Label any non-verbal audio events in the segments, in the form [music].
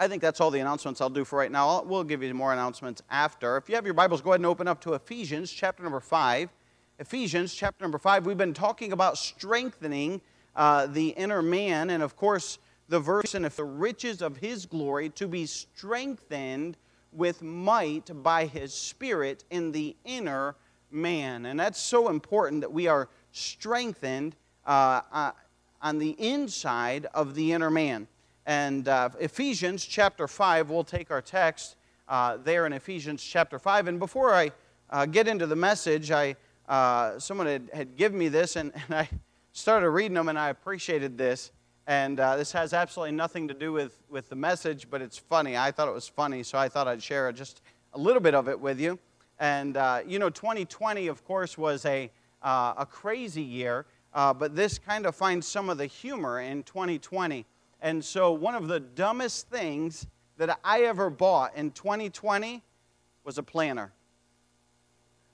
I think that's all the announcements I'll do for right now. I'll, we'll give you more announcements after. If you have your Bibles, go ahead and open up to Ephesians chapter number 5. Ephesians chapter number 5, we've been talking about strengthening uh, the inner man, and of course, the verse, and if the riches of his glory to be strengthened with might by his Spirit in the inner man. And that's so important that we are strengthened uh, uh, on the inside of the inner man. And uh, Ephesians chapter 5, we'll take our text uh, there in Ephesians chapter 5. And before I uh, get into the message, I, uh, someone had, had given me this, and, [laughs] and, I started reading them, and I appreciated this. And uh, this has absolutely nothing to do with, with the message, but it's funny. I thought it was funny, so I thought I'd share just a little bit of it with you. And, uh, you know, 2020, of course, was a, a crazy year, but this kind of finds some of the humor in 2020. And so, one of the dumbest things that I ever bought in 2020 was a planner.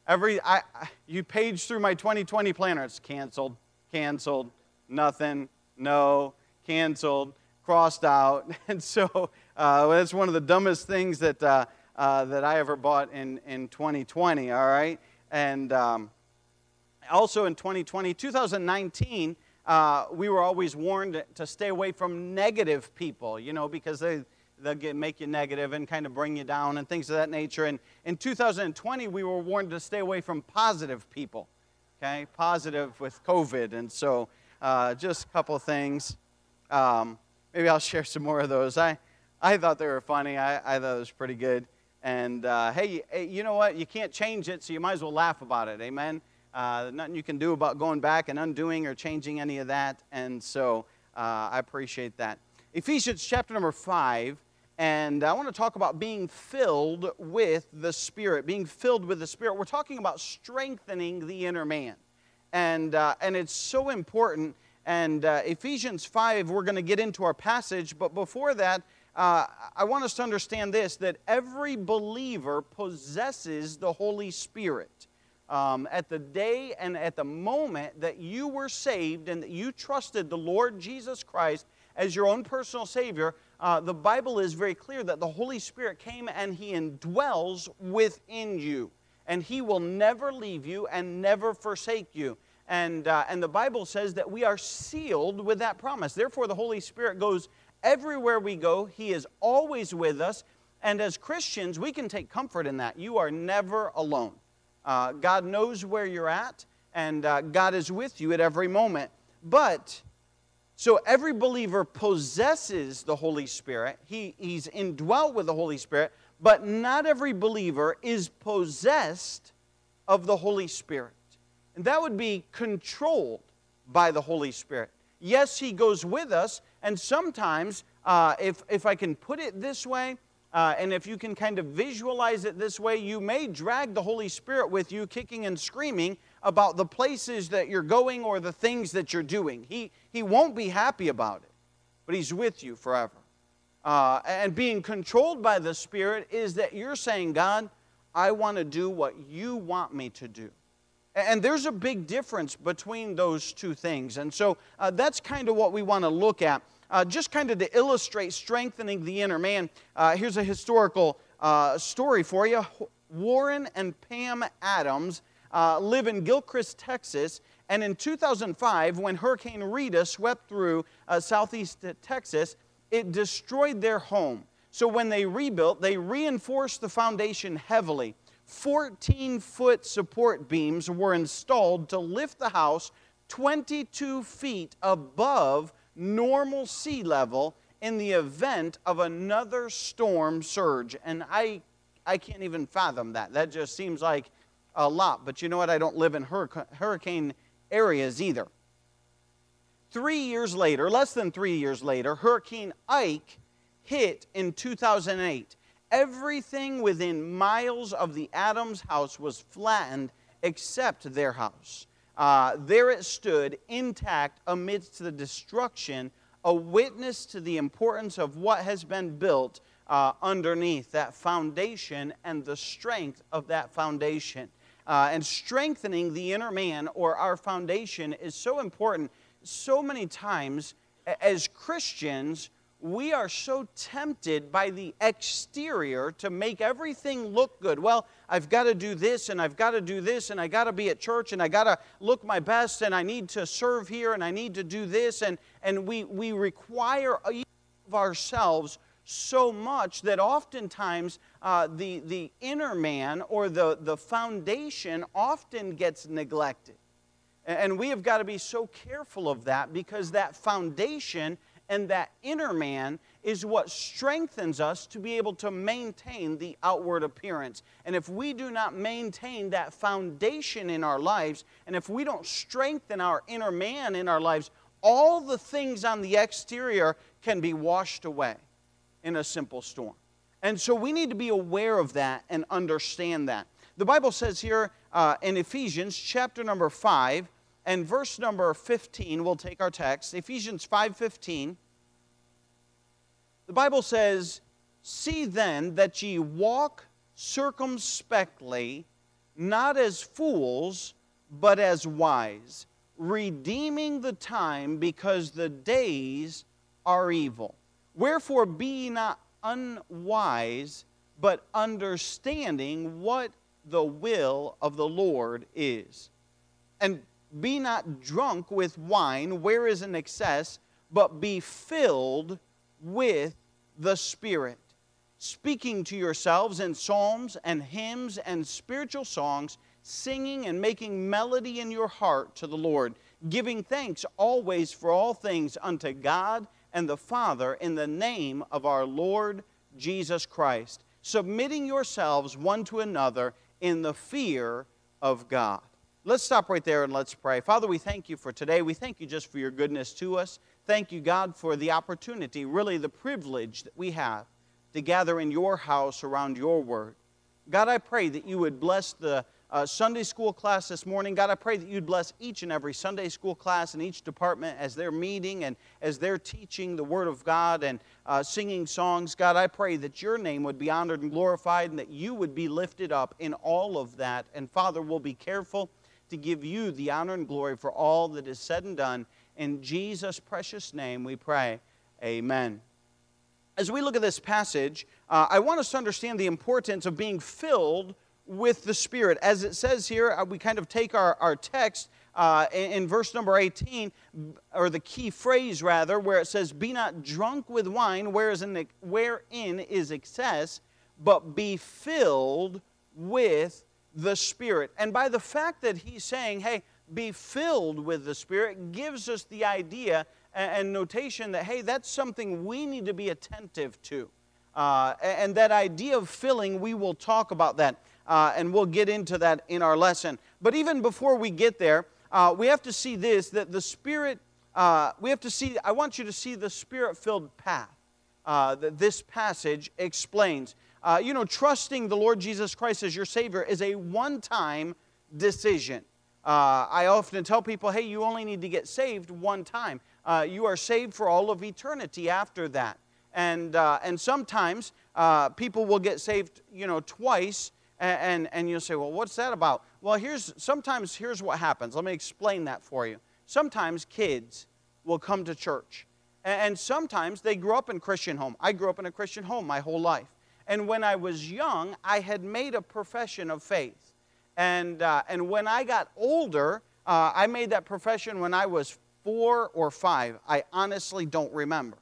Every, I, you page through my 2020 planner, it's canceled, canceled, nothing, no, canceled, crossed out. [laughs] And so, uh, that's one of the dumbest things that, uh, uh, that I ever bought in, in 2020, all right? And um, also in 2020, 2019, uh, we were always warned to stay away from negative people, you know, because they, they'll get, make you negative and kind of bring you down and things of that nature. And in 2020, we were warned to stay away from positive people, okay? Positive with COVID. And so uh, just a couple things. Um, maybe I'll [laughs] share some more of those. I, I thought they were funny. I, I thought it was pretty good. And uh, hey, you know what? You can't change it, so you might as well laugh about it. Amen? Uh, nothing you can do about going back and undoing or changing any of that. And so uh, I appreciate that. Ephesians chapter number 5. And I want to talk about being filled with the Spirit. Being filled with the Spirit. We're talking about strengthening the inner man. And, uh, and it's so important. And uh, Ephesians 5, we're going to get into our passage. But before that, uh, I want us to understand this that every believer possesses the Holy Spirit um, at the day and at the moment that you were saved and that you trusted the Lord Jesus Christ as your own personal Savior, uh, the Bible is very clear that the Holy Spirit came and He indwells within you. And He will never leave you and never forsake you. And, uh, and the Bible says that we are sealed with that promise. Therefore, the Holy Spirit goes everywhere we go, He is always with us. And as Christians, we can take comfort in that. You are never alone. Uh, God knows where you're at, and uh, God is with you at every moment. But, so every believer possesses the Holy Spirit, he, he's indwelt with the Holy Spirit, but not every believer is possessed of the Holy Spirit. And that would be controlled by the Holy Spirit. Yes, He goes with us, and sometimes, uh, if, if I can put it this way, uh, and if you can kind of visualize it this way, you may drag the Holy Spirit with you, kicking and screaming about the places that you're going or the things that you're doing. He, he won't be happy about it, but He's with you forever. Uh, and being controlled by the Spirit is that you're saying, God, I want to do what you want me to do. And there's a big difference between those two things. And so uh, that's kind of what we want to look at. Uh, just kind of to illustrate strengthening the inner man, uh, here's a historical uh, story for you. Warren and Pam Adams uh, live in Gilchrist, Texas, and in 2005, when Hurricane Rita swept through uh, southeast Texas, it destroyed their home. So when they rebuilt, they reinforced the foundation heavily. 14 foot support beams were installed to lift the house 22 feet above normal sea level in the event of another storm surge. And I, I can't even fathom that. That just seems like a lot. But you know what? I don't live in hurricane areas either. Three years later, less than three years later, Hurricane Ike hit in 2008. Everything within miles of the Adams house was flattened except their house. Uh, there it stood, intact amidst the destruction, a witness to the importance of what has been built uh, underneath that foundation and the strength of that foundation. Uh, and strengthening the inner man or our foundation is so important. So many times, as Christians, we are so tempted by the exterior to make everything look good. Well, I've got to do this and I've got to do this and I got to be at church and I got to look my best and I need to serve here and I need to do this and and we we require of ourselves so much that oftentimes uh, the, the inner man or the, the foundation often gets neglected. And we have got to be so careful of that because that foundation and that inner man is what strengthens us to be able to maintain the outward appearance. And if we do not maintain that foundation in our lives, and if we don't strengthen our inner man in our lives, all the things on the exterior can be washed away in a simple storm. And so we need to be aware of that and understand that. The Bible says here uh, in Ephesians chapter number 5 and verse number 15, we'll take our text, Ephesians 5:15. The Bible says, "See then that ye walk circumspectly, not as fools, but as wise, redeeming the time because the days are evil. Wherefore be not unwise, but understanding what the will of the Lord is. And be not drunk with wine, where is an excess, but be filled with the Spirit, speaking to yourselves in psalms and hymns and spiritual songs singing and making melody in your heart to the Lord, giving thanks always for all things unto God and the Father in the name of our Lord Jesus Christ, submitting yourselves one to another in the fear of God. Let's stop right there and let's pray. Father, we thank you for today. We thank you just for your goodness to us. Thank you, God, for the opportunity, really the privilege that we have to gather in your house around your word. God, I pray that you would bless the uh, Sunday school class this morning. God, I pray that you'd bless each and every Sunday school class in each department as they're meeting and as they're teaching the Word of God and uh, singing songs. God, I pray that your name would be honored and glorified and that you would be lifted up in all of that. And Father, we'll be careful to give you the honor and glory for all that is said and done. In Jesus' precious name we pray. Amen. As we look at this passage, uh, I want us to understand the importance of being filled with the Spirit. As it says here, uh, we kind of take our, our text uh, in, in, verse number 18, or the key phrase rather, where it says, Be not drunk with wine, wherein, wherein is excess, but be filled with the Spirit. And by the fact that he's saying, Hey, be filled with the Spirit, gives us the idea and, notation that, hey, that's something we need to be attentive to. Uh, and that idea of filling, we will talk about that uh, and we'll get into that in our lesson. But even before we get there, uh, we have to see this that the Spirit, uh, we have to see, I want you to see the Spirit filled path uh, that this passage explains. Uh, you know, trusting the Lord Jesus Christ as your Savior is a one time decision. Uh, I often tell people, hey, you only need to get saved one time. Uh, you are saved for all of eternity after that. And, uh, and sometimes uh, people will get saved, you know, twice and, and, and you'll say, well, what's that about? Well, here's sometimes here's what happens. Let me explain that for you. Sometimes kids will come to church, and, and sometimes they grew up in Christian home. I grew up in a Christian home my whole life. And when I was young, I had made a profession of faith. And, uh, and when I got older, uh, I made that profession when I was four or five. I honestly don't remember.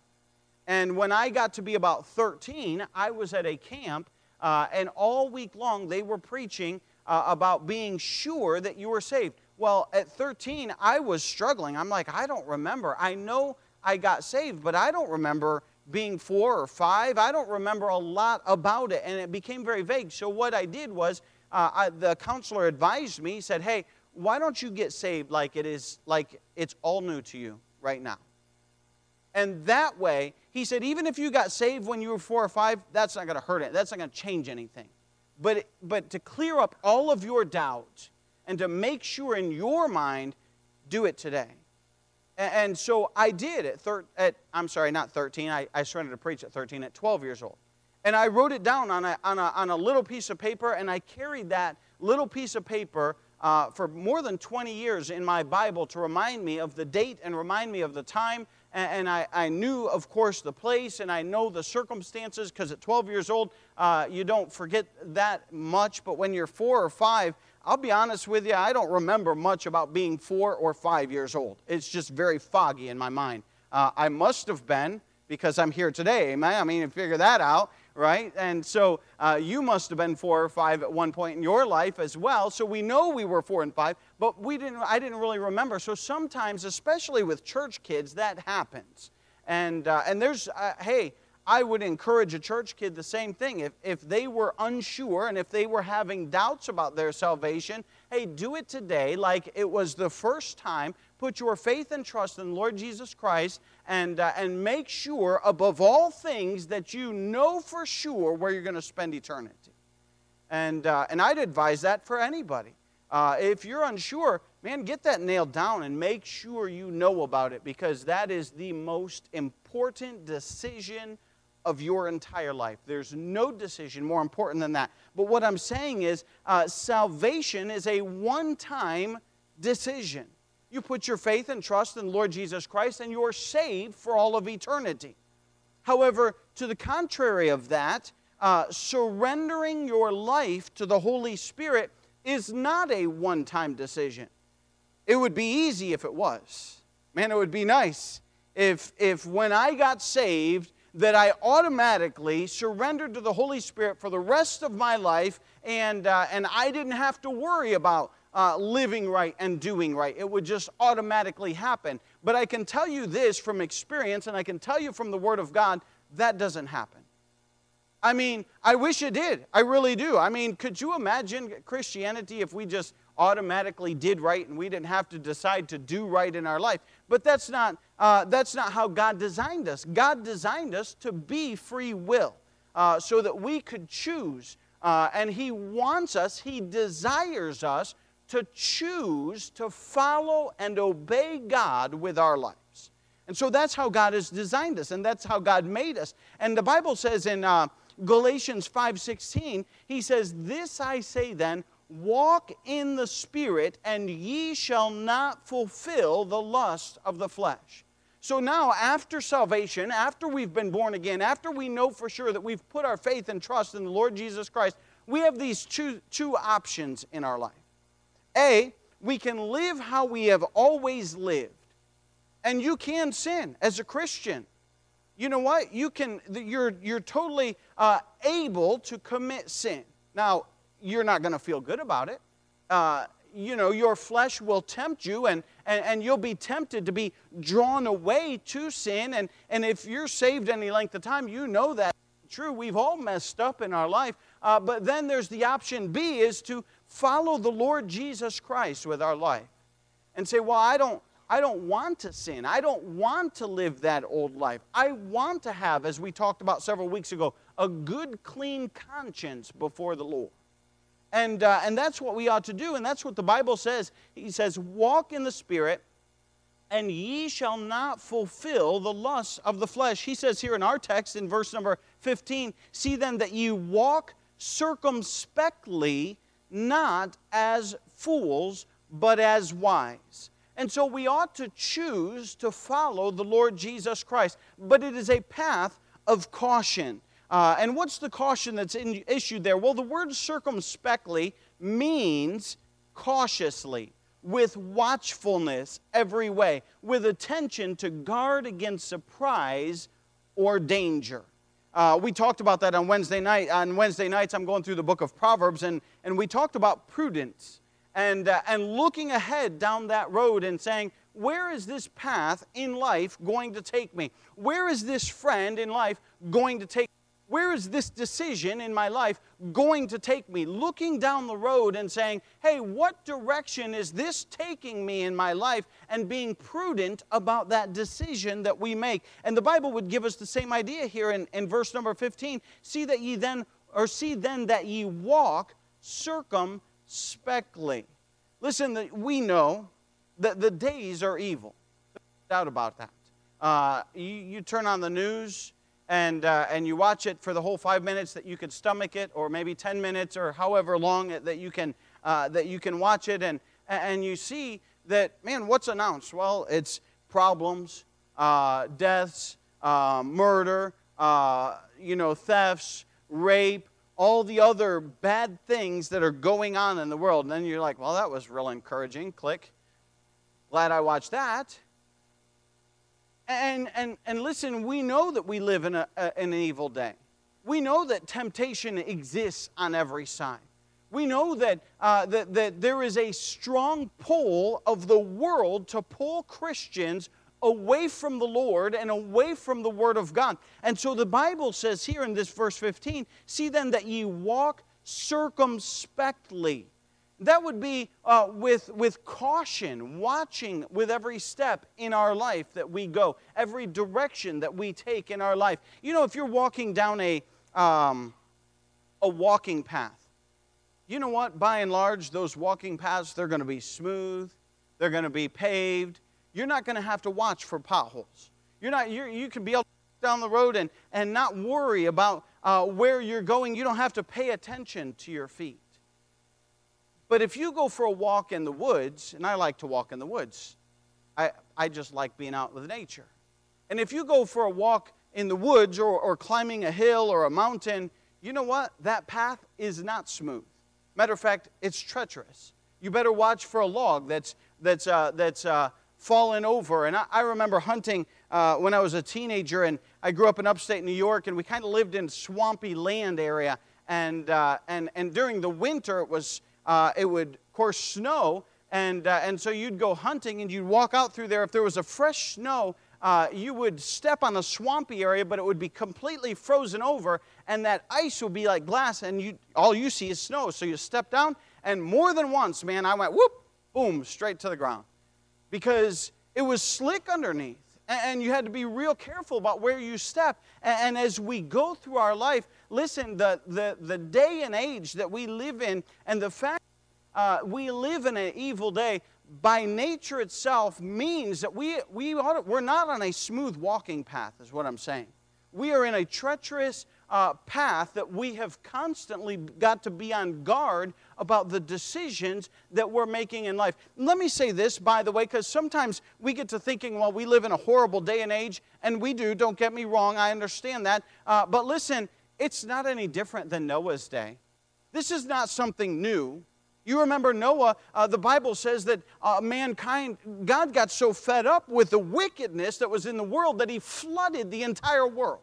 And when I got to be about 13, I was at a camp uh, and all week long, they were preaching uh, about being sure that you were saved. Well, at 13, I was struggling. I'm like, I don't remember. I know I got saved, but I don't remember being four or five. I don't remember a lot about it, and it became very vague. So, what I did was, uh, I, the counselor advised me, he said, Hey, why don't you get saved like it is, like it's all new to you right now? And that way, he said, even if you got saved when you were four or five, that's not going to hurt it. That's not going to change anything. But, but to clear up all of your doubt and to make sure in your mind, do it today. And, and so I did at, thir- at, I'm sorry, not 13. I, I started to preach at 13, at 12 years old. And I wrote it down on a, on a, on a little piece of paper, and I carried that little piece of paper uh, for more than 20 years in my Bible to remind me of the date and remind me of the time and, and I, I knew, of course, the place and I know the circumstances because at 12 years old, uh, you don't forget that much. But when you're four or five, I'll be honest with you, I don't remember much about being four or five years old. It's just very foggy in my mind. Uh, I must have been because I'm here today? I mean, figure that out, right? And so uh, you must have been four or five at one point in your life as well. So we know we were four and five, but we didn't, I didn't really remember. So sometimes, especially with church kids, that happens. And, uh, and there's, uh, hey, I would encourage a church kid the same thing. If, if they were unsure and if they were having doubts about their salvation, hey, do it today like it was the first time. Put your faith and trust in Lord Jesus Christ and, uh, and make sure, above all things, that you know for sure where you're going to spend eternity. And, uh, and I'd advise that for anybody. Uh, if you're unsure, man, get that nailed down and make sure you know about it because that is the most important decision of your entire life. There's no decision more important than that. But what I'm saying is, uh, salvation is a one time decision. You put your faith and trust in Lord Jesus Christ, and you are saved for all of eternity. However, to the contrary of that, uh, surrendering your life to the Holy Spirit is not a one time decision. It would be easy if it was. Man, it would be nice if, if when I got saved, that I automatically surrendered to the Holy Spirit for the rest of my life, and, uh, and I didn't have to worry about uh, living right and doing right. It would just automatically happen. But I can tell you this from experience, and I can tell you from the Word of God, that doesn't happen. I mean, I wish it did. I really do. I mean, could you imagine Christianity if we just automatically did right and we didn't have to decide to do right in our life? But that's not, uh, that's not how God designed us. God designed us to be free will uh, so that we could choose. Uh, and He wants us, He desires us to choose to follow and obey God with our lives. And so that's how God has designed us, and that's how God made us. And the Bible says in uh, Galatians 5:16, he says, "This I say then, walk in the spirit, and ye shall not fulfill the lust of the flesh." So now, after salvation, after we've been born again, after we know for sure that we've put our faith and trust in the Lord Jesus Christ, we have these two, two options in our life. A, we can live how we have always lived. And you can sin as a Christian you know what? You can, you're, you're totally uh, able to commit sin. Now, you're not going to feel good about it. Uh, you know, your flesh will tempt you, and, and, and you'll be tempted to be drawn away to sin. And, and if you're saved any length of time, you know that true. We've all messed up in our life. Uh, but then there's the option B is to follow the Lord Jesus Christ with our life and say, well, I don't, I don't want to sin. I don't want to live that old life. I want to have, as we talked about several weeks ago, a good, clean conscience before the Lord. And, uh, and that's what we ought to do, and that's what the Bible says. He says, Walk in the Spirit, and ye shall not fulfill the lusts of the flesh. He says here in our text, in verse number 15, See then that ye walk circumspectly, not as fools, but as wise and so we ought to choose to follow the Lord Jesus Christ. But it is a path of caution. Uh, and what's the caution that's in, issued there? Well, the word circumspectly means cautiously, with watchfulness every way, with attention to guard against surprise or danger. Uh, we talked about that on Wednesday night. On Wednesday nights, I'm going through the book of Proverbs, and, and we talked about prudence and, uh, and looking ahead down that road and saying, where is this path in life going to take me? Where is this friend in life going to take me? Where is this decision in my life going to take me? Looking down the road and saying, hey, what direction is this taking me in my life? And being prudent about that decision that we make. And the Bible would give us the same idea here in, in verse number 15. See that ye then, or see then that ye walk circumspectly. Listen, we know that the days are evil. No doubt about that. Uh, you, you, turn on the news and, uh, and you watch it for the whole five minutes that you could stomach it, or maybe 10 minutes, or however long that you can, uh, that you can watch it, and, and you see that, man, what's announced? Well, it's problems, uh, deaths, uh, murder, uh, you know, thefts, rape, all the other bad things that are going on in the world. And then you're like, well, that was real encouraging. Click. Glad I watched that. And, and, and listen, we know that we live in, a, an evil day. We know that temptation exists on every side. We know that, uh, that, that there is a strong pull of the world to pull Christians away from the Lord and away from the Word of God. And so the Bible says here in this verse 15 see then that ye walk circumspectly. That would be uh, with, with caution, watching with every step in our life that we go, every direction that we take in our life. You know, if you're walking down a, um, a walking path, you know what? By and large, those walking paths, they're going to be smooth, they're going to be paved, you're not going to have to watch for potholes. You're not, you're, you can be able to down the road and, and not worry about uh, where you're going. You don't have to pay attention to your feet. But if you go for a walk in the woods, and I like to walk in the woods, I, I just like being out with nature. And if you go for a walk in the woods or, or climbing a hill or a mountain, you know what? That path is not smooth. Matter of fact, it's treacherous. You better watch for a log that's, that's, uh, that's uh, fallen over. And I, I remember hunting uh, when I was a teenager, and I grew up in upstate New York, and we kind of lived in swampy land area. And, uh, and, and during the winter, it, was, uh, it would, of course, snow. And, uh, and so you'd go hunting and you'd walk out through there. If there was a fresh snow, uh, you would step on a swampy area, but it would be completely frozen over, and that ice would be like glass, and you, all you see is snow. So you step down, and more than once, man, I went whoop, boom, straight to the ground because it was slick underneath. And you had to be real careful about where you step. And as we go through our life, listen, the, the, the day and age that we live in, and the fact uh, we live in an evil day, by nature itself means that we, we ought, we're not on a smooth walking path, is what I'm saying. We are in a treacherous uh, path that we have constantly got to be on guard about the decisions that we're making in life. Let me say this, by the way, because sometimes we get to thinking, well, we live in a horrible day and age, and we do, don't get me wrong, I understand that. Uh, but listen, it's not any different than Noah's day. This is not something new. You remember Noah, uh, the Bible says that uh, mankind, God got so fed up with the wickedness that was in the world that he flooded the entire world.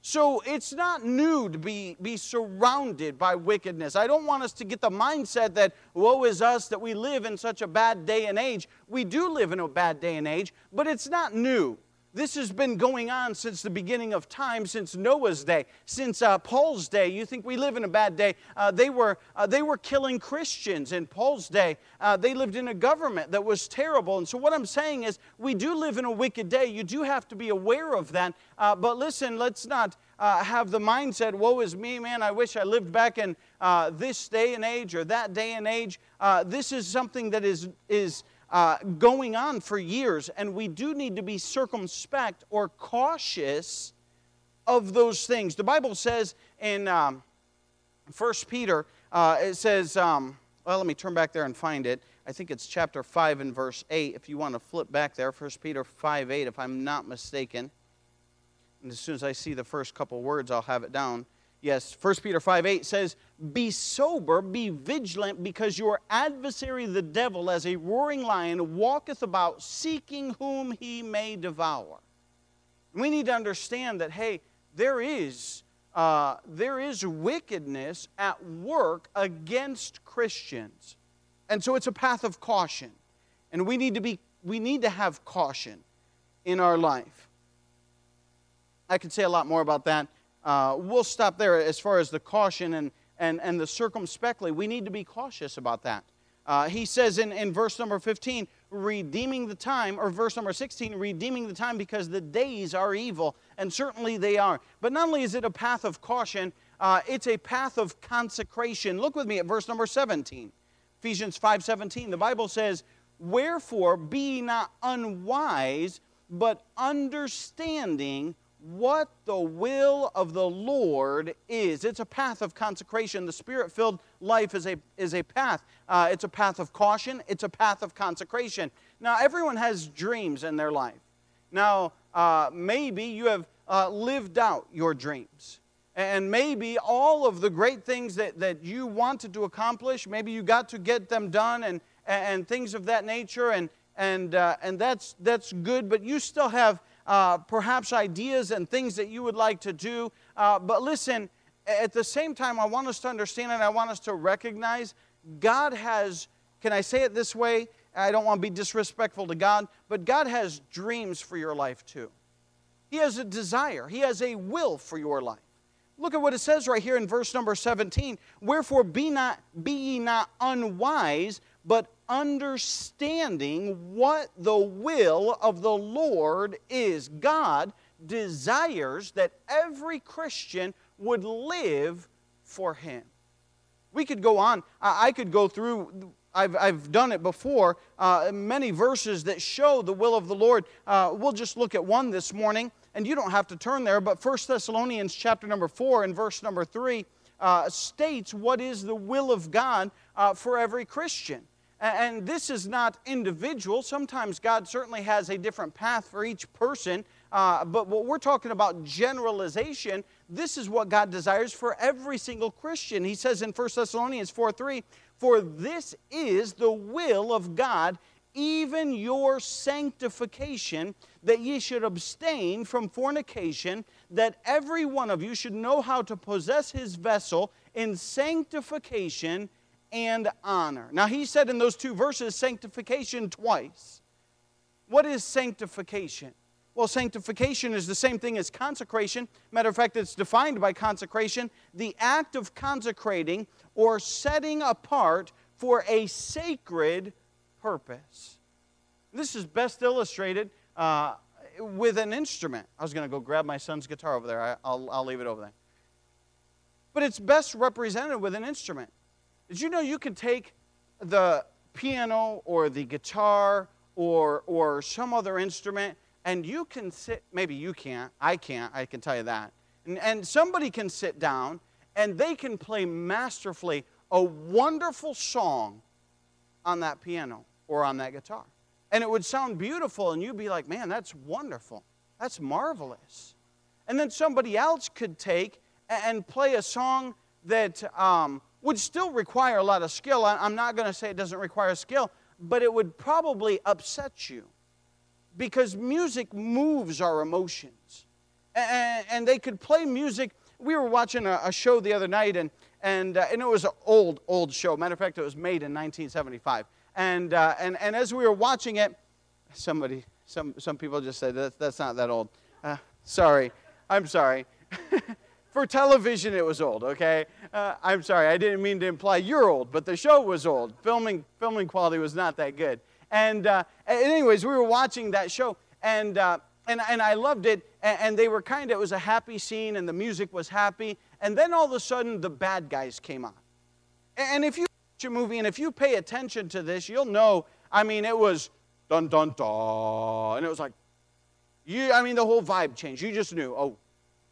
So it's not new to be, be surrounded by wickedness. I don't want us to get the mindset that, woe is us, that we live in such a bad day and age. We do live in a bad day and age, but it's not new. This has been going on since the beginning of time, since Noah's day, since uh, Paul's day. You think we live in a bad day? Uh, they, were, uh, they were killing Christians in Paul's day. Uh, they lived in a government that was terrible. And so, what I'm saying is, we do live in a wicked day. You do have to be aware of that. Uh, but listen, let's not uh, have the mindset, woe is me, man, I wish I lived back in this day and age or that day and age. this is something that is. is uh, going on for years, and we do need to be circumspect or cautious of those things. The Bible says in um, 1 Peter, uh, it says, um, well, let me turn back there and find it. I think it's chapter 5 and verse 8. If you want to flip back there, 1 Peter 5 8, if I'm not mistaken. And as soon as I see the first couple words, I'll have it down. Yes, 1 Peter 5 8 says, Be sober, be vigilant, because your adversary the devil, as a roaring lion, walketh about seeking whom he may devour. We need to understand that, hey, there is, uh, there is wickedness at work against Christians. And so it's a path of caution. And we need to, be, we need to have caution in our life. I could say a lot more about that uh, we'll stop there as far as the caution and, and, and the circumspectly. We need to be cautious about that. Uh, he says in, in verse number 15, redeeming the time, or verse number 16, redeeming the time because the days are evil, and certainly they are. But not only is it a path of caution, uh, it's a path of consecration. Look with me at verse number 17. Ephesians 5:17. The Bible says, "Wherefore be not unwise, but understanding what the will of the Lord is. It's a path of consecration. The spirit filled life is a, is a path. Uh, it's a path of caution, it's a path of consecration. Now, everyone has dreams in their life. Now, uh, maybe you have uh, lived out your dreams. And maybe all of the great things that, that you wanted to accomplish, maybe you got to get them done and, and things of that nature, and, and, uh, and that's, that's good, but you still have uh, perhaps ideas and things that you would like to do. Uh, but listen, at the same time, I want us to understand and I want us to recognize God has, can I say it this way? I don't want to be disrespectful to God, but God has dreams for your life too. He has a desire, He has a will for your life. Look at what it says right here in verse number 17. Wherefore be not be ye not unwise, but understanding what the will of the Lord is. God desires that every Christian would live for him. We could go on. I could go through I've, I've done it before, uh, many verses that show the will of the Lord. Uh, we'll just look at one this morning, and you don't have to turn there, but 1 Thessalonians chapter number 4 and verse number 3 uh, states what is the will of God uh, for every Christian. And this is not individual. Sometimes God certainly has a different path for each person. Uh, but what we're talking about generalization, this is what God desires for every single Christian. He says in 1 Thessalonians 4 3, For this is the will of God, even your sanctification, that ye should abstain from fornication, that every one of you should know how to possess his vessel in sanctification and honor. Now, he said in those two verses sanctification twice. What is sanctification? Well, sanctification is the same thing as consecration. Matter of fact, it's defined by consecration the act of consecrating or setting apart for a sacred purpose. This is best illustrated uh, with an instrument. I was going to go grab my son's guitar over there. I, will I'll leave it over there. But it's best represented with an instrument. Did you know you can take the piano or the guitar or, or some other instrument and you can sit, maybe you can't, I can't, I can tell you that. And, and somebody can sit down and they can play masterfully a wonderful song on that piano or on that guitar. And it would sound beautiful, and you'd be like, man, that's wonderful. That's marvelous. And then somebody else could take and play a song that um, would still require a lot of skill. I'm not going to say it doesn't require skill, but it would probably upset you because music moves our emotions. And, they could play music. We were watching a, show the other night, and, and, uh, and it was an old, old show. Matter of fact, it was made in 1975. And, uh, and, and as we were watching it, somebody, some, some people just said, that's, that's not that old. Uh, sorry. I'm sorry. [laughs] For television, it was old, okay? Uh, I'm sorry, I didn't mean to imply you're old, but the show was old. Filming, filming quality was not that good. And, uh, anyways, we were watching that show, and, uh, and, and I loved it. And, and they were kind of, it was a happy scene, and the music was happy. And then all of a sudden, the bad guys came on. And if you watch a movie, and if you pay attention to this, you'll know, I mean, it was dun dun dun. And it was like, you, I mean, the whole vibe changed. You just knew, oh,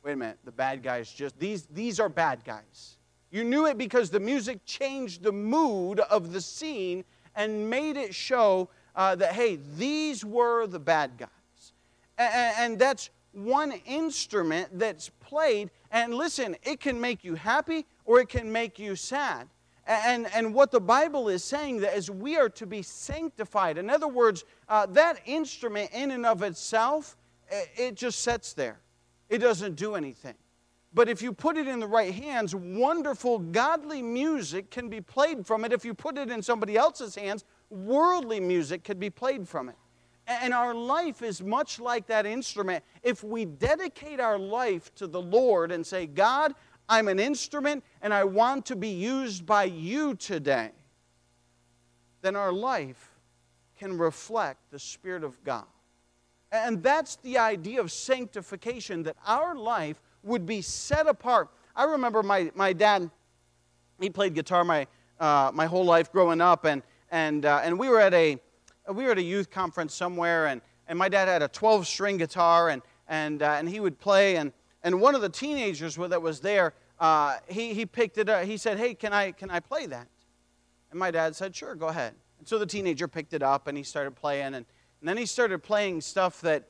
wait a minute, the bad guys just, these, these are bad guys. You knew it because the music changed the mood of the scene and made it show uh, that, hey, these were the bad guys. And, and that's one instrument that's played. And listen, it can make you happy or it can make you sad. And, and what the Bible is saying that as we are to be sanctified. In other words, uh, that instrument in and of itself, it just sits there it doesn't do anything. But if you put it in the right hands, wonderful, godly music can be played from it. If you put it in somebody else's hands, worldly music could be played from it. And our life is much like that instrument. If we dedicate our life to the Lord and say, God, I'm an instrument and I want to be used by you today, then our life can reflect the Spirit of God. And that's the idea of sanctification, that our life would be set apart. I remember my, my dad, he played guitar my, uh, my whole life growing up, and, and, uh, and we, were at a, we were at a youth conference somewhere, and, and my dad had a 12 string guitar, and, and, uh, and he would play. And, and one of the teenagers that was there, uh, he, he picked it up. He said, Hey, can I, can I play that? And my dad said, Sure, go ahead. And so the teenager picked it up and he started playing. And, and then he started playing stuff that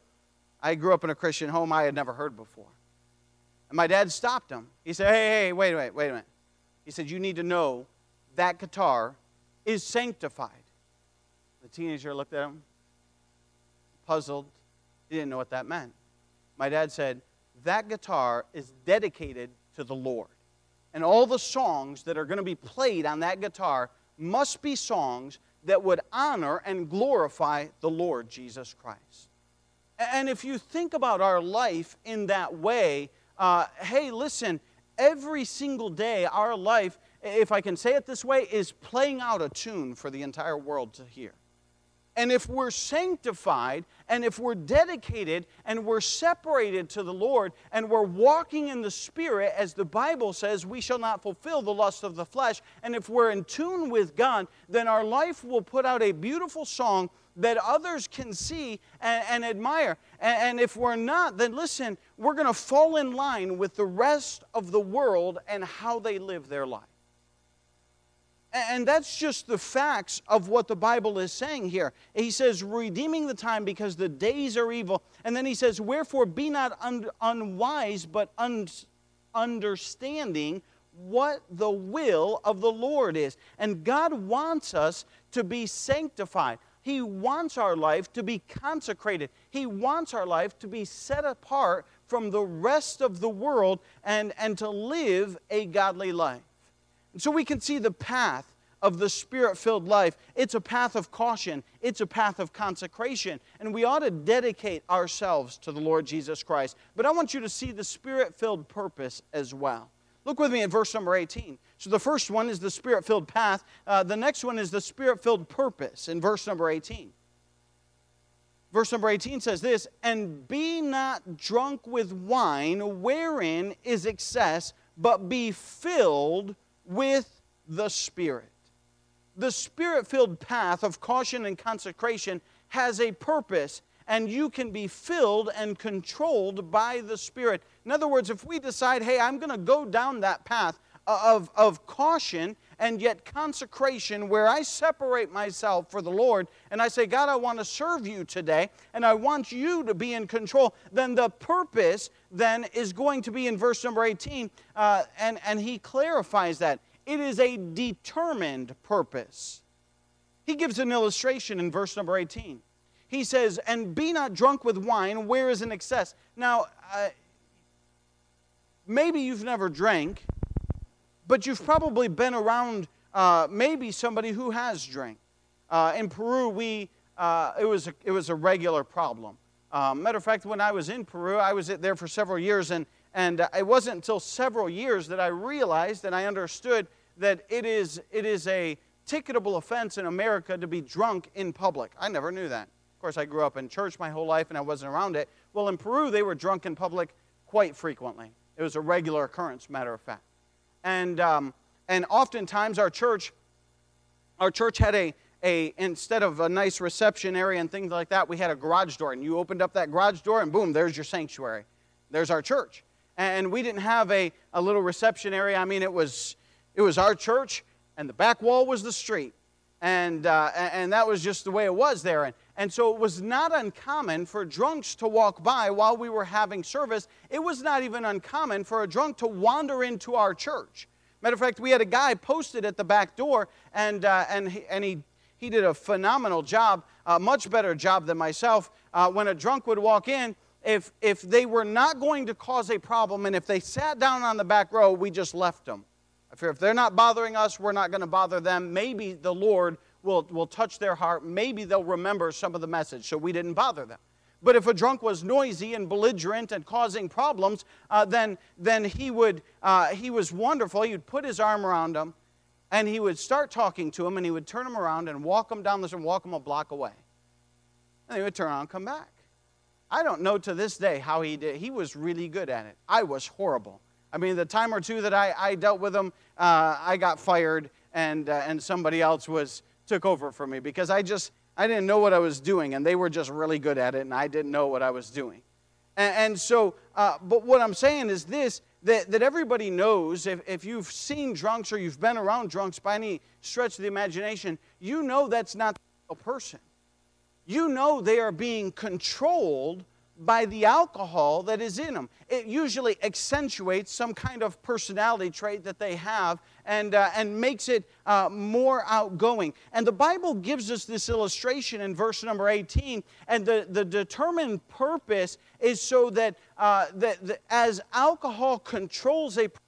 I grew up in a Christian home I had never heard before. And my dad stopped him. He said, Hey, hey, wait a minute, wait a minute. He said, You need to know that guitar is sanctified. The teenager looked at him, puzzled. He didn't know what that meant. My dad said, That guitar is dedicated to the Lord. And all the songs that are going to be played on that guitar must be songs that would honor and glorify the Lord Jesus Christ. And if you think about our life in that way, uh, hey, listen, every single day, our life, if I can say it this way, is playing out a tune for the entire world to hear. And if we're sanctified and if we're dedicated and we're separated to the Lord and we're walking in the Spirit, as the Bible says, we shall not fulfill the lust of the flesh. And if we're in tune with God, then our life will put out a beautiful song that others can see and, and admire. And, and if we're not, then listen, we're going to fall in line with the rest of the world and how they live their life. And that's just the facts of what the Bible is saying here. He says, redeeming the time because the days are evil. And then he says, wherefore be not un- unwise, but un- understanding what the will of the Lord is. And God wants us to be sanctified. He wants our life to be consecrated. He wants our life to be set apart from the rest of the world and, and to live a godly life. So we can see the path of the spirit filled life. It's a path of caution, it's a path of consecration, and we ought to dedicate ourselves to the Lord Jesus Christ. But I want you to see the spirit filled purpose as well. Look with me at verse number 18. So the first one is the spirit filled path. Uh, the next one is the spirit filled purpose in verse number 18. Verse number 18 says this And be not drunk with wine, wherein is excess, but be filled with the Spirit. The spirit filled path of caution and consecration has a purpose, and you can be filled and controlled by the Spirit. In other words, if we decide, hey, I'm going to go down that path, of, of caution and yet consecration where I separate myself for the Lord and I say, God, I want to serve you today and I want you to be in control, then the purpose then is going to be in verse number 18. Uh, and, and he clarifies that. It is a determined purpose. He gives an illustration in verse number 18. He says, And be not drunk with wine, where is an excess. Now, uh, maybe you've never drank but you've probably been around uh, maybe somebody who has drank. Uh, in Peru, we, uh, it, was a, it was a regular problem. Um, matter of fact, when I was in Peru, I was there for several years, and, and uh, it wasn't until several years that I realized and I understood that it is, it is a ticketable offense in America to be drunk in public. I never knew that. Of course, I grew up in church my whole life and I wasn't around it. Well, in Peru, they were drunk in public quite frequently. It was a regular occurrence, matter of fact. And, um, and oftentimes our church, our church had a, a, instead of a nice reception area and things like that, we had a garage door. And you opened up that garage door and boom, there's your sanctuary. There's our church. And we didn't have a, a little reception area. I mean, it was, it was our church and the back wall was the street. And, uh, and that was just the way it was there. And, and so it was not uncommon for drunks to walk by while we were having service. It was not even uncommon for a drunk to wander into our church. Matter of fact, we had a guy posted at the back door, and, uh, and, he, and he, he did a phenomenal job, a much better job than myself. Uh, when a drunk would walk in, if, if they were not going to cause a problem and if they sat down on the back row, we just left them. I fear if they're not bothering us, we're not going to bother them. Maybe the Lord will, will touch their heart. Maybe they'll remember some of the message, so we didn't bother them. But if a drunk was noisy and belligerent and causing problems, uh, then, then he, would, uh, he was wonderful. He would put his arm around them and he would start talking to him and he would turn him around and walk him down the street walk him a block away. And he would turn around and come back. I don't know to this day how he did. He was really good at it. I was horrible. I mean, the time or two that I, I dealt with him, uh, I got fired and, uh, and somebody else was took over for me because I just, I didn't know what I was doing, and they were just really good at it, and I didn't know what I was doing. And, and so, uh, but what I'm saying is this that, that everybody knows if, if you've seen drunks or you've been around drunks by any stretch of the imagination, you know that's not a person. You know they are being controlled by the alcohol that is in them. It usually accentuates some kind of personality trait that they have and, uh, and makes it uh, more outgoing. And the Bible gives us this illustration in verse number 18, and the, the determined purpose is so that, uh, that, that as alcohol controls a person,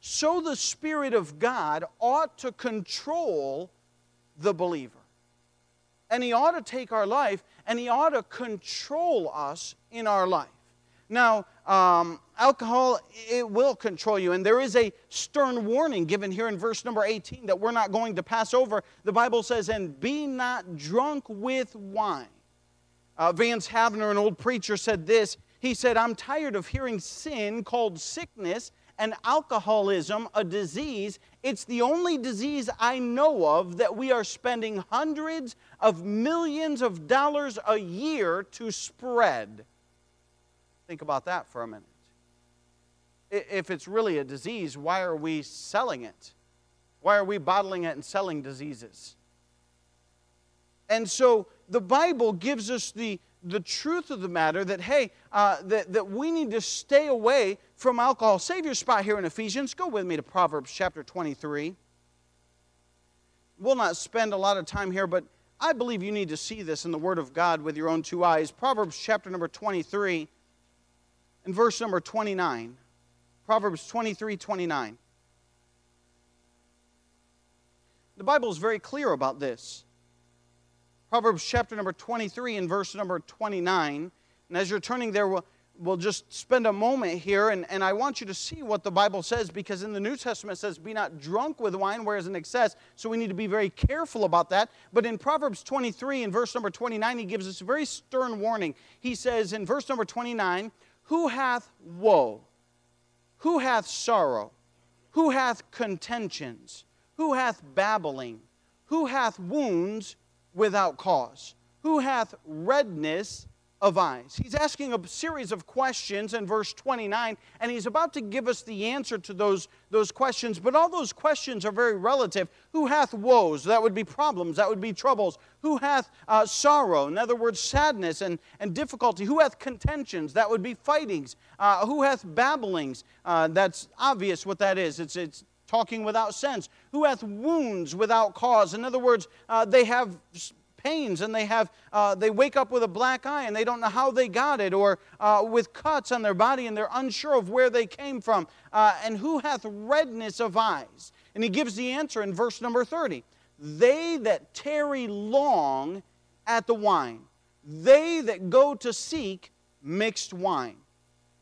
so the Spirit of God ought to control the believer. And He ought to take our life and He ought to control us in our life. Now, um, alcohol, it will control you. And there is a stern warning given here in verse number 18 that we're not going to pass over. The Bible says, and be not drunk with wine. Uh, Vance Havner, an old preacher, said this. He said, I'm tired of hearing sin called sickness and alcoholism a disease. It's the only disease I know of that we are spending hundreds of millions of dollars a year to spread. Think about that for a minute. If it's really a disease, why are we selling it? Why are we bottling it and selling diseases? And so the Bible gives us the, the truth of the matter that, hey, uh, that, that we need to stay away from alcohol. Save your spot here in Ephesians. Go with me to Proverbs chapter 23. We'll not spend a lot of time here, but I believe you need to see this in the Word of God with your own two eyes. Proverbs chapter number 23 and verse number 29. Proverbs 23 29. The Bible is very clear about this. Proverbs chapter number 23 and verse number 29. And as you're turning there, we'll, we'll just spend a moment here, and, and I want you to see what the Bible says because in the New Testament it says, Be not drunk with wine, whereas in excess. So we need to be very careful about that. But in Proverbs 23 and verse number 29, he gives us a very stern warning. He says in verse number 29, Who hath woe? Who hath sorrow? Who hath contentions? Who hath babbling? Who hath wounds without cause? Who hath redness of eyes? He's asking a series of questions in verse 29, and he's about to give us the answer to those, those questions, but all those questions are very relative. Who hath woes? That would be problems, that would be troubles. Who hath uh, sorrow? In other words, sadness and, and difficulty. Who hath contentions? That would be fightings. Uh, who hath babblings? Uh, that's obvious what that is. It's, it's talking without sense. Who hath wounds without cause? In other words, uh, they have pains and they have uh, they wake up with a black eye and they don't know how they got it or uh, with cuts on their body and they're unsure of where they came from uh, and who hath redness of eyes? And he gives the answer in verse number 30 they that tarry long at the wine. They that go to seek mixed wine.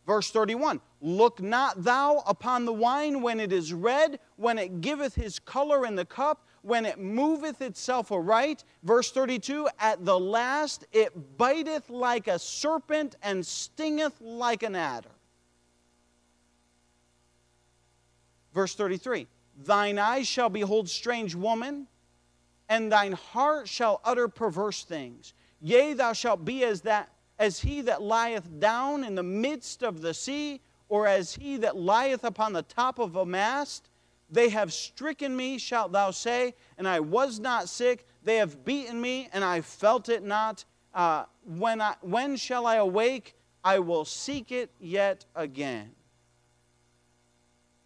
Verse 31 Look not thou upon the wine when it is red, when it giveth his color in the cup, when it moveth itself aright. Verse 32 At the last it biteth like a serpent and stingeth like an adder. Verse 33 Thine eyes shall behold strange woman, and thine heart shall utter perverse things. Yea, thou shalt be as that as he that lieth down in the midst of the sea, or as he that lieth upon the top of a mast. They have stricken me, shalt thou say, and I was not sick. They have beaten me, and I felt it not. Uh, when, I, when shall I awake? I will seek it yet again.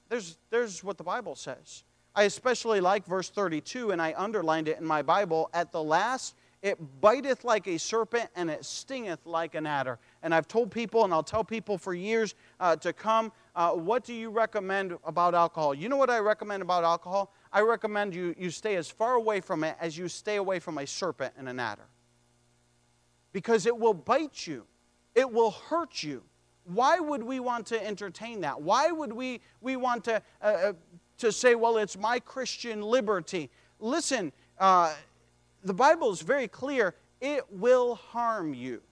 There's, there's what the Bible says. I especially like verse 32, and I underlined it in my Bible. At the last, it biteth like a serpent, and it stingeth like an adder. And I've told people, and I'll tell people for years uh, to come, uh, what do you recommend about alcohol? You know what I recommend about alcohol? I recommend you, you stay as far away from it as you stay away from a serpent and an adder. Because it will bite you, it will hurt you. Why would we want to entertain that? Why would we, we want to, uh, uh to say, well, it's my Christian liberty? Listen, uh, the Bible is very clear it will harm you.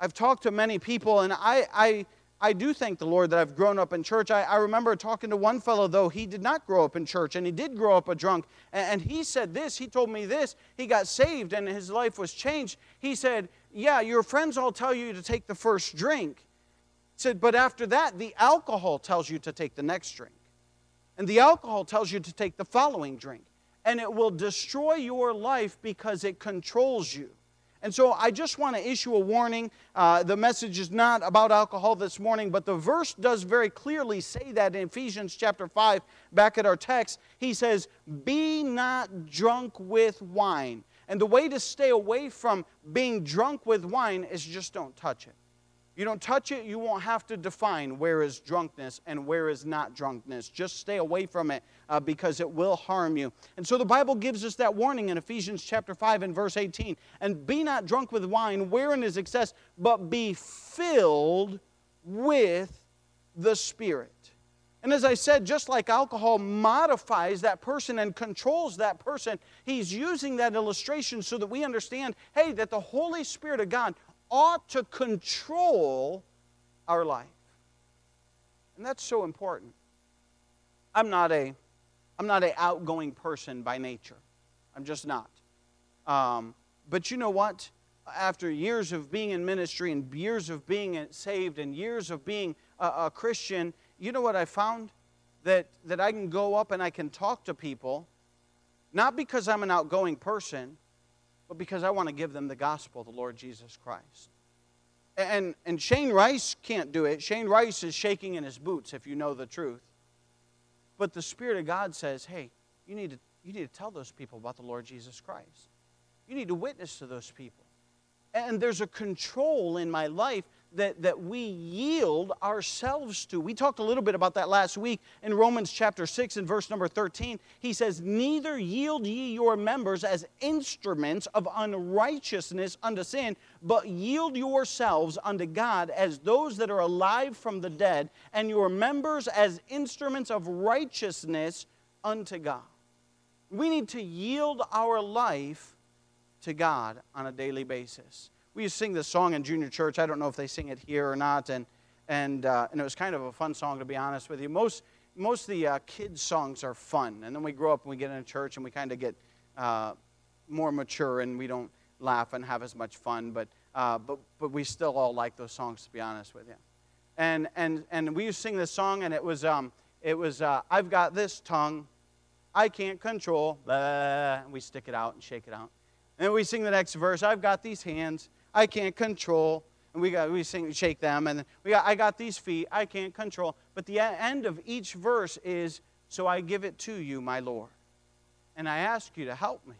I've talked to many people, and I, I I do thank the Lord that I've grown up in church. I, I, remember talking to one fellow, though, he did not grow up in church, and he did grow up a drunk. And, and he said this, he told me this. He got saved, and his life was changed. He said, Yeah, your friends all tell you to take the first drink. He said, But after that, the alcohol tells you to take the next drink. And the alcohol tells you to take the following drink. And it will destroy your life because it controls you. And so I just want to issue a warning. Uh, the message is not about alcohol this morning, but the verse does very clearly say that in Ephesians chapter 5, back at our text. He says, Be not drunk with wine. And the way to stay away from being drunk with wine is just don't touch it. You don't touch it, you won't have to define where is drunkenness and where is not drunkenness. Just stay away from it uh, because it will harm you. And so the Bible gives us that warning in Ephesians chapter 5 and verse 18. And be not drunk with wine, wherein is excess, but be filled with the Spirit. And as I said, just like alcohol modifies that person and controls that person, he's using that illustration so that we understand hey, that the Holy Spirit of God ought to control our life. And that's so important. I'm not a I'm not an outgoing person by nature. I'm just not. Um, but you know what? After years of being in ministry and years of being saved and years of being a, a Christian, you know what I found? That, that I can go up and I can talk to people, not because I'm an outgoing person, but because I want to give them the gospel of the Lord Jesus Christ. And, and Shane Rice can't do it. Shane Rice is shaking in his boots, if you know the truth. But the Spirit of God says, hey, you need to, you need to tell those people about the Lord Jesus Christ. You need to witness to those people. And there's a control in my life that, that we yield ourselves to. We talked a little bit about that last week in Romans chapter 6 and verse number 13. He says, Neither yield ye your members as instruments of unrighteousness unto sin, but yield yourselves unto God as those that are alive from the dead, and your members as instruments of righteousness unto God. We need to yield our life to God on a daily basis we used to sing this song in junior church. I don't know if they sing it here or not, and and uh, and it was kind of a fun song to be honest with you. Most most of the uh, kids' songs are fun, and then we grow up and we get in a church and we kind of get uh, more mature and we don't laugh and have as much fun, but uh, but but we still all like those songs to be honest with you. And and and we used to sing this song, and it was um it was uh, I've got this tongue, I can't control. Blah, and we stick it out and shake it out. And we sing the next verse. I've got these hands. I can't control. And we got we sing shake them and we got I got these feet I can't control. But the end of each verse is so I give it to you, my Lord. And I ask you to help me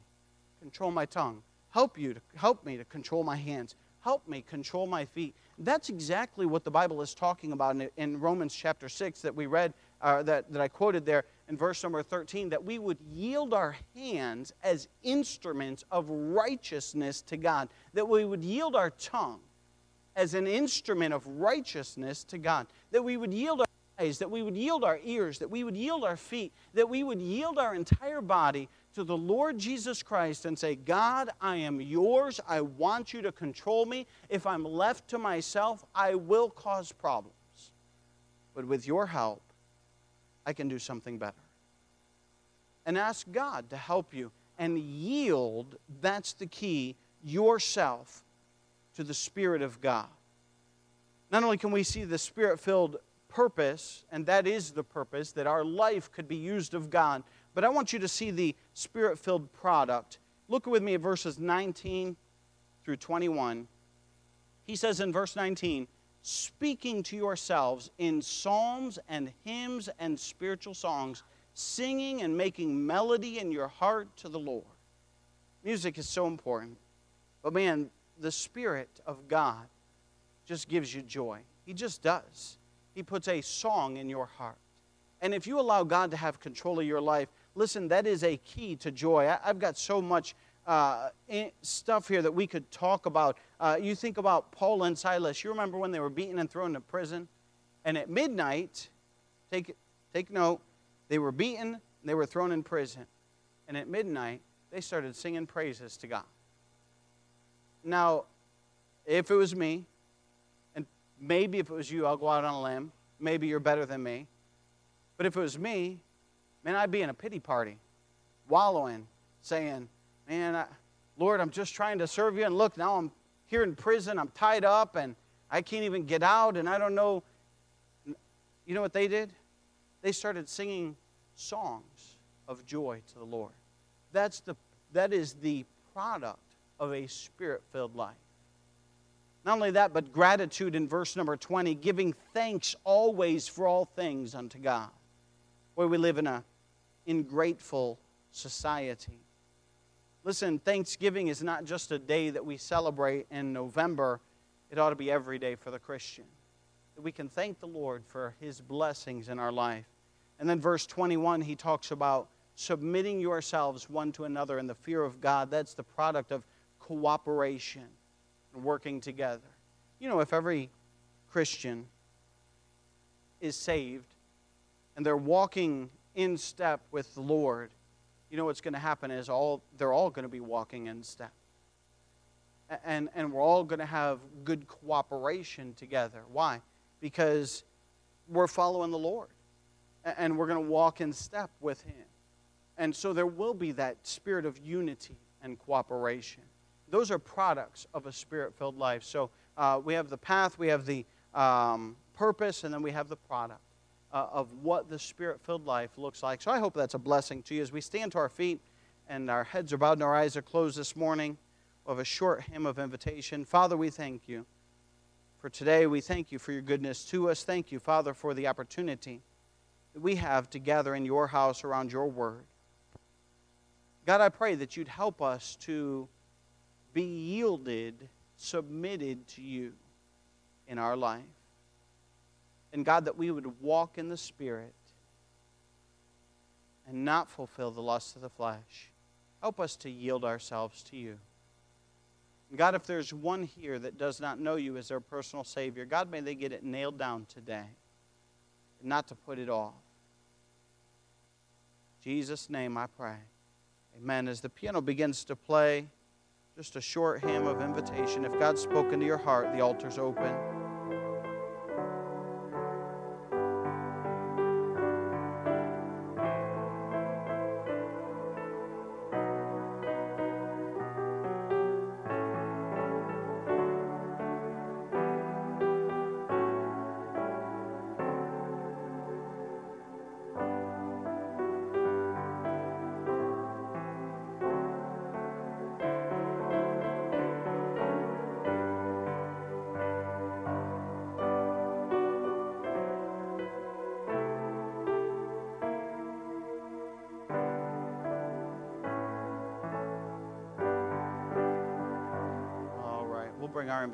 control my tongue. Help you to help me to control my hands. Help me control my feet. That's exactly what the Bible is talking about in, Romans chapter 6 that we read, uh, that, that I quoted there in verse number 13, that we would yield our hands as instruments of righteousness to God, that we would yield our tongue as an instrument of righteousness to God, that we would yield our eyes, that we would yield our ears, that we would yield our feet, that we would yield our entire body to the Lord Jesus Christ and say, God, I am yours. I want you to control me. If I'm left to myself, I will cause problems. But with your help, I can do something better. And ask God to help you and yield, that's the key, yourself to the Spirit of God. Not only can we see the Spirit filled purpose, and that is the purpose, that our life could be used of God, but I want you to see the Spirit filled product. Look with me at verses 19 through 21. He says in verse 19, speaking to yourselves in psalms and hymns and spiritual songs, singing and making melody in your heart to the Lord. Music is so important. But man, the Spirit of God just gives you joy. He just does. He puts a song in your heart. And if you allow God to have control of your life, listen, that is a key to joy. I, have got so much uh, stuff here that we could talk about. Uh, you think about Paul and Silas. You remember when they were beaten and thrown into prison? And at midnight, take, take note, they were beaten, they were thrown in prison. And at midnight, they started singing praises to God. Now, if it was me, and maybe if it was you, I'll go out on a limb. Maybe you're better than me. But if it was me, man, I'd be in a pity party, wallowing, saying, man, I, Lord, I'm just trying to serve you. And look, now I'm here in prison. I'm tied up and I can't even get out. And I don't know. You know what they did? They started singing songs of joy to the Lord. That's the, that is the product of a spirit filled life. Not only that, but gratitude in verse number 20, giving thanks always for all things unto God. Where we live in a ingrateful society. Listen, Thanksgiving is not just a day that we celebrate in November, it ought to be every day for the Christian. That we can thank the Lord for his blessings in our life. And then, verse 21, he talks about submitting yourselves one to another in the fear of God. That's the product of cooperation and working together. You know, if every Christian is saved and they're walking in step with the Lord, you know what's going to happen is all they're all going to be walking in step. And, and we're all going to have good cooperation together. Why? Because we're following the Lord. And we're going to walk in step with Him. And so there will be that spirit of unity and cooperation. Those are products of a spirit filled life. So uh, we have the path, we have the um, purpose, and then we have the product uh, of what the spirit filled life looks like. So I hope that's a blessing to you as we stand to our feet and our heads are bowed and our eyes are closed this morning. Have a short hymn of invitation. Father, we thank you for today. We thank you for your goodness to us. Thank you, Father, for the opportunity that we have to gather in your house around your word. God, I pray that you'd help us to be yielded, submitted to you in our life. And God, that we would walk in the Spirit and not fulfill the lusts of the flesh. Help us to yield ourselves to you. And God, if there's one here that does not know you as their personal Savior, God, may they get it nailed down today and not to put it off. In Jesus' name I pray. Amen. As the piano begins to play, just a short hymn of invitation. If God's spoken to your heart, the altar's open.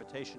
Invitation